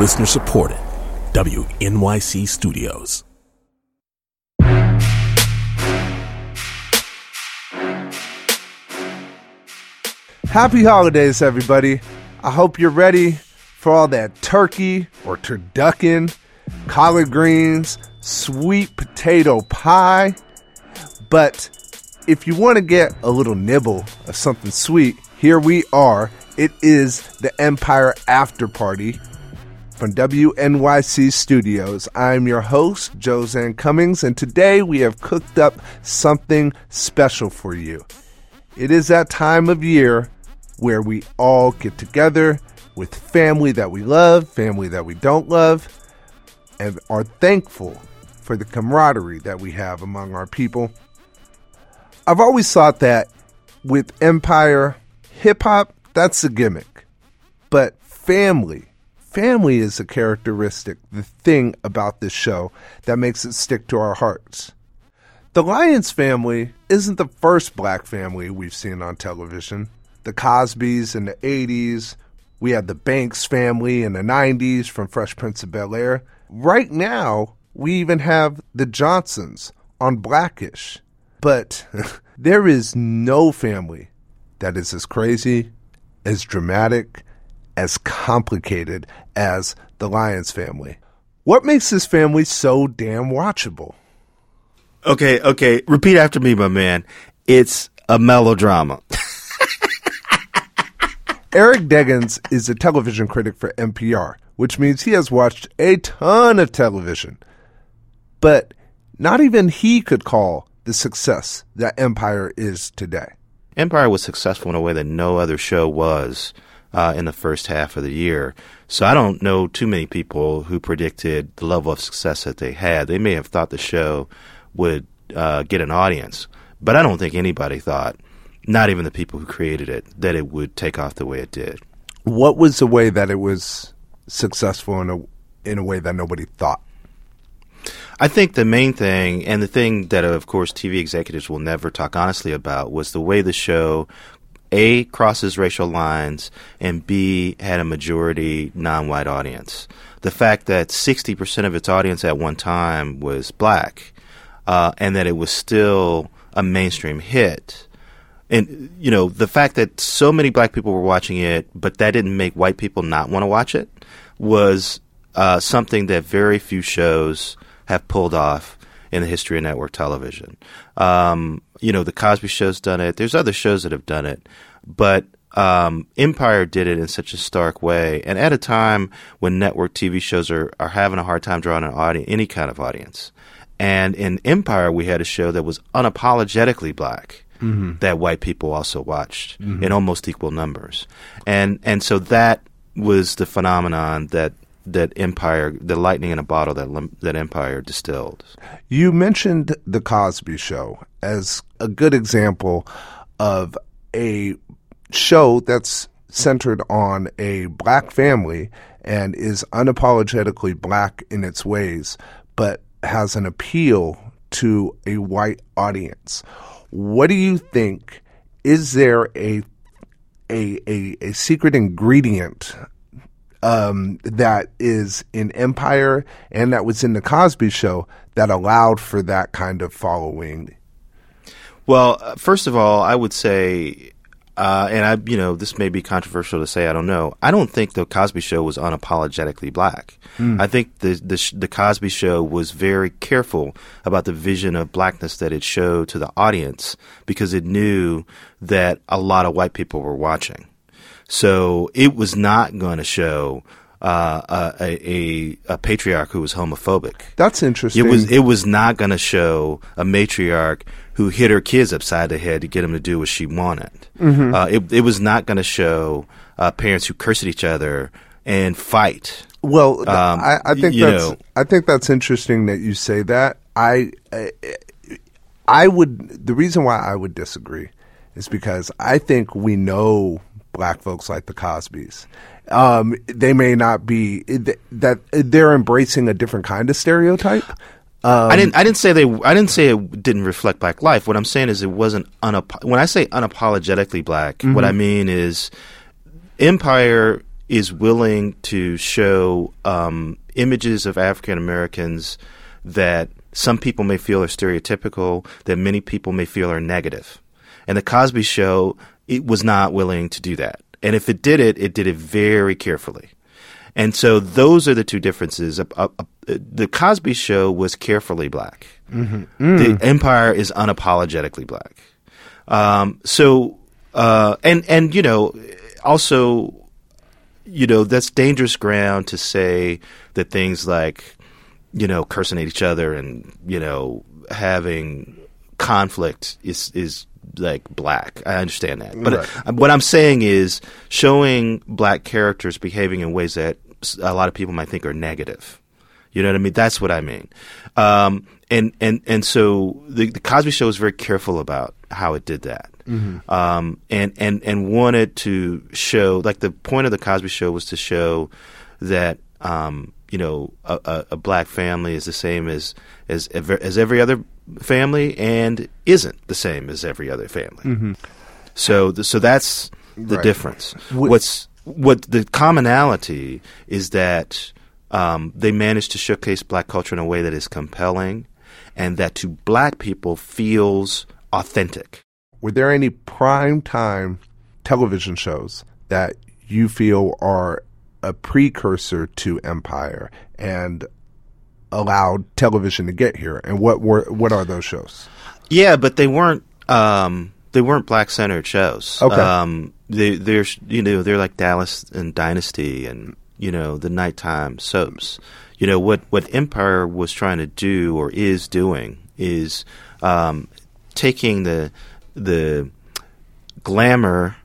Listener supported. WNYC Studios. Happy holidays, everybody. I hope you're ready for all that turkey or turducken, collard greens, sweet potato pie. But if you want to get a little nibble of something sweet, here we are. It is the Empire After Party from WNYC Studios. I'm your host, Jozen Cummings, and today we have cooked up something special for you. It is that time of year where we all get together with family that we love, family that we don't love, and are thankful for the camaraderie that we have among our people. I've always thought that with Empire hip hop, that's a gimmick. But family, family is a characteristic, the thing about this show that makes it stick to our hearts. The Lyons family isn't the first black family we've seen on television the Cosbys in the 80s. We had the Banks family in the 90s from Fresh Prince of Bel Air. Right now, we even have the Johnsons on Blackish. But there is no family that is as crazy, as dramatic, as complicated as the Lyons family. What makes this family so damn watchable? Okay, okay. Repeat after me, my man. It's a melodrama. Eric Deggans is a television critic for NPR, which means he has watched a ton of television. But not even he could call the success that Empire is today. Empire was successful in a way that no other show was uh, in the first half of the year. So I don't know too many people who predicted the level of success that they had. They may have thought the show would uh, get an audience, but I don't think anybody thought not even the people who created it, that it would take off the way it did. What was the way that it was successful in a in a way that nobody thought? I think the main thing, and the thing that, of course, TV executives will never talk honestly about, was the way the show a crosses racial lines and b had a majority non-white audience. The fact that 60% of its audience at one time was black, uh, and that it was still a mainstream hit and you know the fact that so many black people were watching it, but that didn't make white people not want to watch it, was uh, something that very few shows have pulled off in the history of network television. Um, you know, the Cosby Show's done it. There's other shows that have done it, but um, Empire did it in such a stark way, and at a time when network TV shows are, are having a hard time drawing an audience, any kind of audience. And in Empire, we had a show that was unapologetically black mm-hmm. that white people also watched mm-hmm. in almost equal numbers, and and so that was the phenomenon that that Empire, the lightning in a bottle that that Empire distilled. You mentioned the Cosby Show as a good example of a show that's centered on a black family and is unapologetically black in its ways, but has an appeal to a white audience. What do you think? Is there a a a, a secret ingredient um, that is in Empire and that was in the Cosby Show that allowed for that kind of following? Well, uh, first of all, I would say uh, and I, you know, this may be controversial to say. I don't know. I don't think the Cosby Show was unapologetically black. Mm. I think the, the the Cosby Show was very careful about the vision of blackness that it showed to the audience because it knew that a lot of white people were watching. So it was not going to show uh, a, a, a patriarch who was homophobic. That's interesting. It was it was not going to show a matriarch who hit her kids upside the head to get them to do what she wanted. Mm-hmm. Uh, it, it was not going to show uh, parents who curse at each other and fight. Well, um, I, I, think that's know. I think that's interesting that you say that. I, I I would the reason why I would disagree is because I think we know black folks like the Cosbys. Um, they may not be that they're embracing a different kind of stereotype. Um, I didn't. I didn't say they. I didn't say it didn't reflect black life. What I'm saying is it wasn't. Unap- when I say unapologetically black, mm-hmm. what I mean is Empire is willing to show um, images of African Americans that some people may feel are stereotypical, that many people may feel are negative. And the Cosby Show, it was not willing to do that. And if it did it, it did it very carefully. And so those are the two differences. Uh, uh, uh, the Cosby Show was carefully black. Mm-hmm. Mm. The Empire is unapologetically black. Um, so, uh, and and you know, also, you know, that's dangerous ground to say that things like, you know, cursing at each other and you know having conflict is is like black. I understand that, but right. what I'm saying is showing black characters behaving in ways that a lot of people might think are negative. You know what I mean? That's what I mean. Um, and and and so the, the, Cosby Show was very careful about how it did that, mm-hmm. um, and and and wanted to show like the point of the Cosby Show was to show that um, you know a, a, a, black family is the same as as as every other family and isn't the same as every other family. Mm-hmm. So so that's the right. difference. What's what the commonality is that um, they managed to showcase black culture in a way that is compelling and that to black people feels authentic. Were there any prime time television shows that you feel are a precursor to Empire and allowed television to get here? And what were what are those shows? Yeah, but they weren't um, they weren't black centered shows. Okay. Um, they they're you know they're like Dallas and Dynasty and you know the nighttime soaps. You know what what Empire was trying to do or is doing is um, taking the the glamour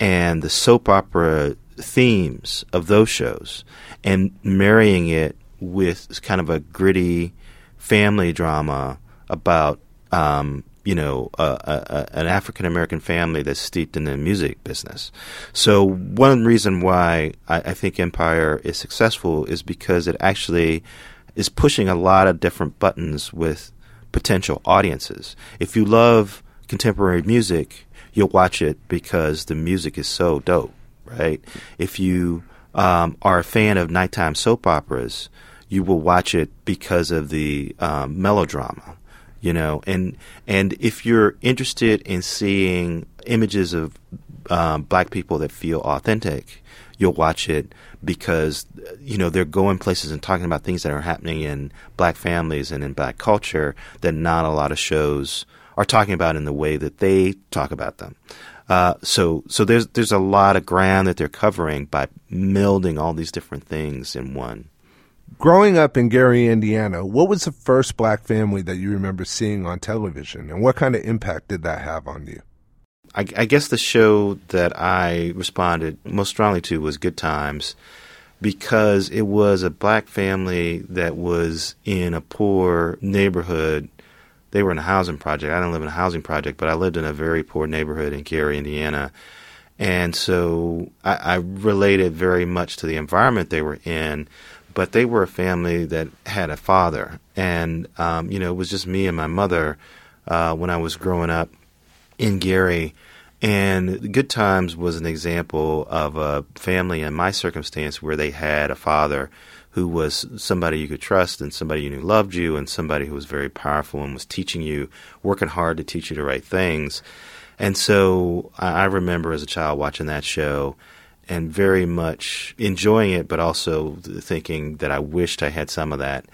and the soap opera themes of those shows and marrying it with kind of a gritty family drama about um, you know, a, a, an African American family that's steeped in the music business. So one reason why I, I, think Empire is successful is because it actually is pushing a lot of different buttons with potential audiences. If you love contemporary music, you'll watch it because the music is so dope, right? If you um, are a fan of nighttime soap operas, you will watch it because of the um, melodrama you know and and if you're interested in seeing images of um, black people that feel authentic you'll watch it because you know they're going places and talking about things that are happening in black families and in black culture that not a lot of shows are talking about in the way that they talk about them. Uh, so so there's there's a lot of ground that they're covering by melding all these different things in one. Growing up in Gary, Indiana, what was the first black family that you remember seeing on television, and what kind of impact did that have on you? I, I guess the show that I responded most strongly to was Good Times because it was a black family that was in a poor neighborhood. They were in a housing project. I didn't live in a housing project, but I lived in a very poor neighborhood in Gary, Indiana. And so I, I related very much to the environment they were in but they were a family that had a father, and um, you know it was just me and my mother uh, when I was growing up in Gary. And Good Times was an example of a family in my circumstance where they had a father who was somebody you could trust and somebody you knew loved you and somebody who was very powerful and was teaching you, working hard to teach you the right things. And so I remember as a child watching that show and very much enjoying it, but also thinking that I wished I had some of that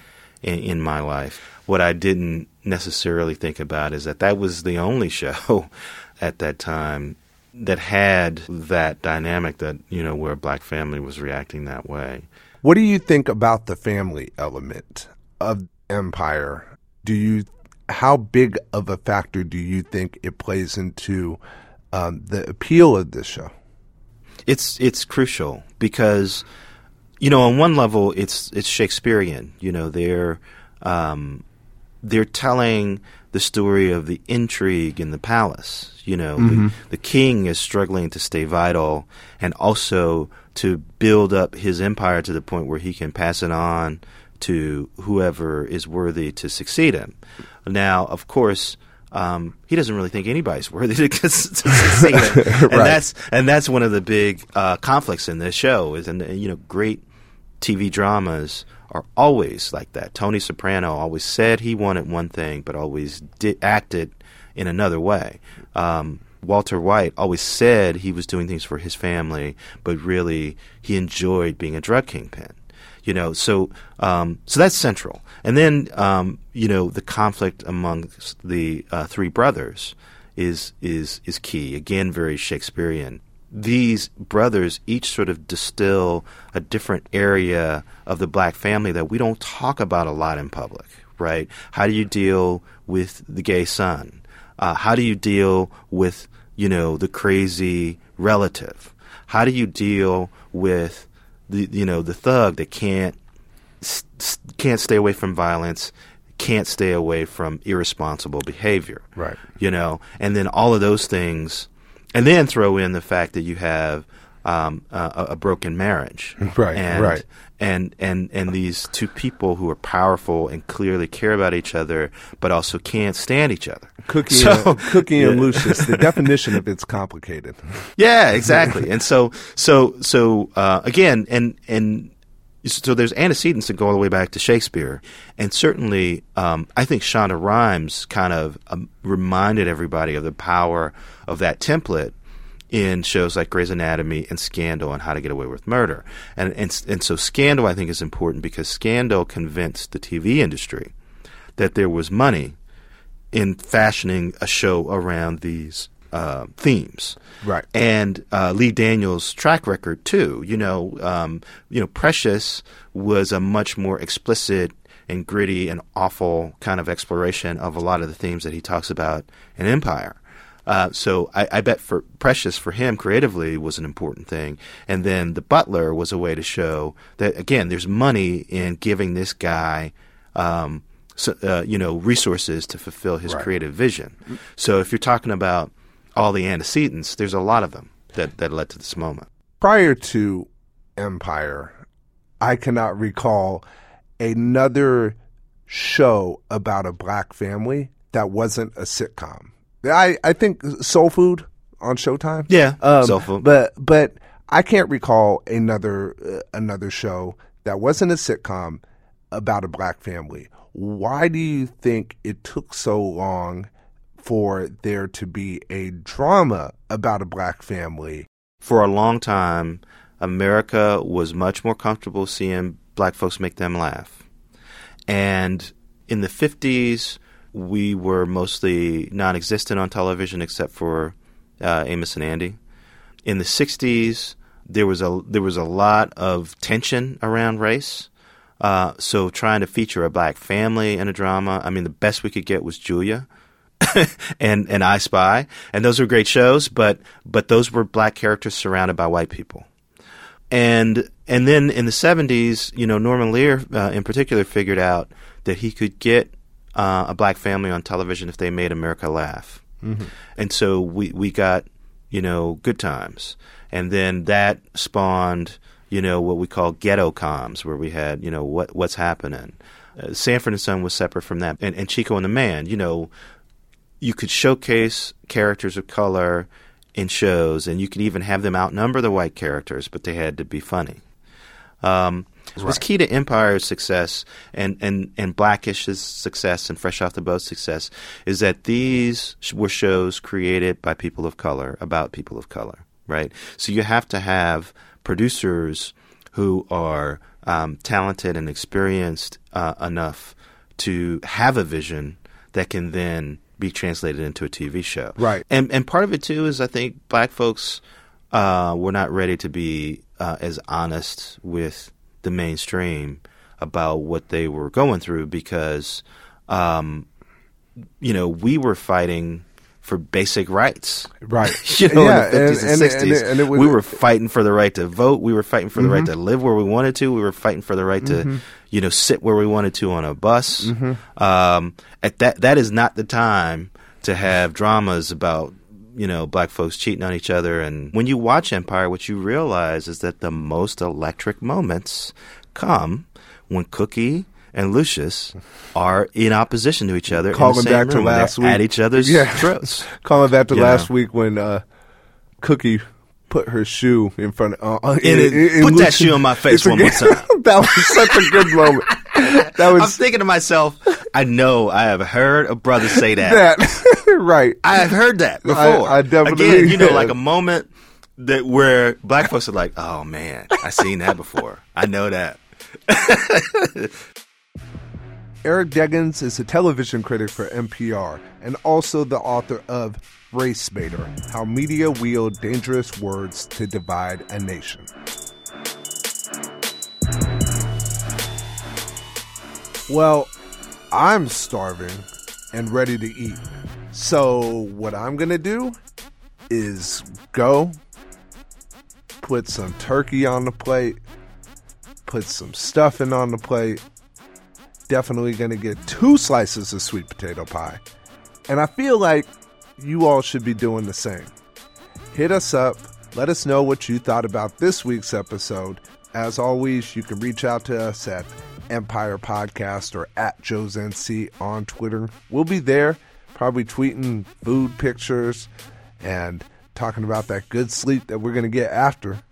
in, in, my life. What I didn't necessarily think about is that that was the only show at that time that had that dynamic that, you know, where a black family was reacting that way. What do you think about the family element of Empire? Do you, how big of a factor do you think it plays into um, the appeal of this show? It's it's crucial because you know on one level it's it's Shakespearean. You know they're um, they're telling the story of the intrigue in the palace. You know mm-hmm. the, the king is struggling to stay vital and also to build up his empire to the point where he can pass it on to whoever is worthy to succeed him. Now, of course, um, he doesn't really think anybody's worthy to, to succeed. and Right. that's and that's one of the big uh, conflicts in this show. Is and you know great TV dramas are always like that. Tony Soprano always said he wanted one thing, but always did, acted in another way. Um, Walter White always said he was doing things for his family, but really he enjoyed being a drug kingpin. You know, so um, so that's central. And then um, you know the conflict amongst the uh, three brothers is is is key. Again, very Shakespearean these brothers each sort of distill a different area of the black family that we don't talk about a lot in public, right? How do you deal with the gay son? Uh, how do you deal with, you know, the crazy relative? How do you deal with the, you know, the thug that can't can't stay away from violence, can't stay away from irresponsible behavior, Right. You know, and then all of those things and then throw in the fact that you have um, a, a broken marriage, Right, And, right. and and and these two people who are powerful and clearly care about each other, but also can't stand each other. Cookie, So- and, Cookie and Lucious. The definition of it's complicated. Yeah, exactly. and so so so uh, again, and and so there's antecedents that go all the way back to Shakespeare, and certainly um, I think Shonda Rhimes kind of um, reminded everybody of the power of that template in shows like Grey's Anatomy and Scandal and How to Get Away with Murder, and and and so Scandal I think is important because Scandal convinced the TV industry that there was money in fashioning a show around these uh, themes. Right. And uh, Lee Daniels' track record too. You know, um, you know, Precious was a much more explicit and gritty and awful kind of exploration of a lot of the themes that he talks about in Empire. Uh, so I, I bet for Precious for him creatively was an important thing, and then the Butler was a way to show that again there's money in giving this guy um, so, uh, you know resources to fulfill his Right. creative vision. So if you're talking about all the antecedents, there's a lot of them that that led to this moment. Prior to Empire, I cannot recall another show about a black family that wasn't a sitcom. I, I think Soul Food on Showtime. Yeah, um, Soul Food. But but I can't recall another uh, another show that wasn't a sitcom about a black family. Why do you think it took so long for there to be a drama about a black family? For a long time, America was much more comfortable seeing black folks make them laugh, and in the '50s, we were mostly non-existent on television except for uh, Amos and Andy. In the '60s, there was a there was a lot of tension around race. Uh, so trying to feature a black family in a drama, I mean, the best we could get was Julia and and I Spy, and those were great shows. But but those were black characters surrounded by white people, and and then in the '70s, you know, Norman Lear uh, in particular figured out that he could get uh, a black family on television if they made America laugh, and so we we got you know good times, and then that spawned you know what we call ghetto comms, where we had you know what what's happening. Uh, Sanford and Son was separate from that, and, and Chico and the Man. You know, you could showcase characters of color in shows, and you could even have them outnumber the white characters, but they had to be funny. Um, What's key to Empire's success and, and, and Blackish's success and Fresh Off the Boat's success is that these were shows created by people of color about people of color, right? So you have to have producers who are um, talented and experienced uh, enough to have a vision that can then be translated into a TV show. Right. And and part of it too is I think black folks uh, were not ready to be uh, as honest with the mainstream about what they were going through because, um, you know, we were fighting for basic rights. Right. you know, Yeah, in the 50s and, and- and- 60s. and it- it was- we were fighting for the right to vote. We were fighting for the right mm-hmm. to live where we wanted to. We were fighting for the right to, mm-hmm. you know, sit where we wanted to on a bus. Mm-hmm. Um, at that, that is not the time to have dramas about, you know, black folks cheating on each other. And when you watch Empire, what you realize is that the most electric moments come when Cookie and Lucious are in opposition to each other. in the Calling back to room, they're last week. at each other's Yeah. throats. Calling back to You last know. week when uh, Cookie put her shoe in front of. Uh, In it- put that shoe on my face It's a one more time. that was such a good moment. That I'm was thinking to myself, I know I have heard a brother say that. that right. I have heard that before. I- I definitely Again, you know, have. like a moment that where black folks are like, "Oh man, I seen that before. I know that." Eric Deggans is a television critic for NPR and also the author of Race Baiter How Media Wield Dangerous Words to Divide a Nation. Well, I'm starving and ready to eat. So, what I'm going to do is go put some turkey on the plate, put some stuffing on the plate, definitely going to get two slices of sweet potato pie. And I feel like you all should be doing the same. Hit us up. Let us know what you thought about this week's episode. As always, you can reach out to us at Empire Podcast or at JozenC on Twitter. We'll be there, probably tweeting food pictures and talking about that good sleep that we're going to get after.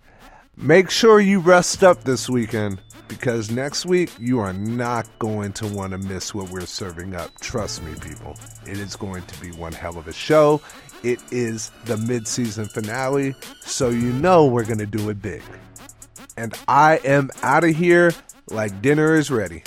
Make sure you rest up this weekend because next week you are not going to want to miss what we're serving up. Trust me, people. It is going to be one hell of a show. It is the mid season finale, so you know we're going to do it big. And I am out of here like dinner is ready.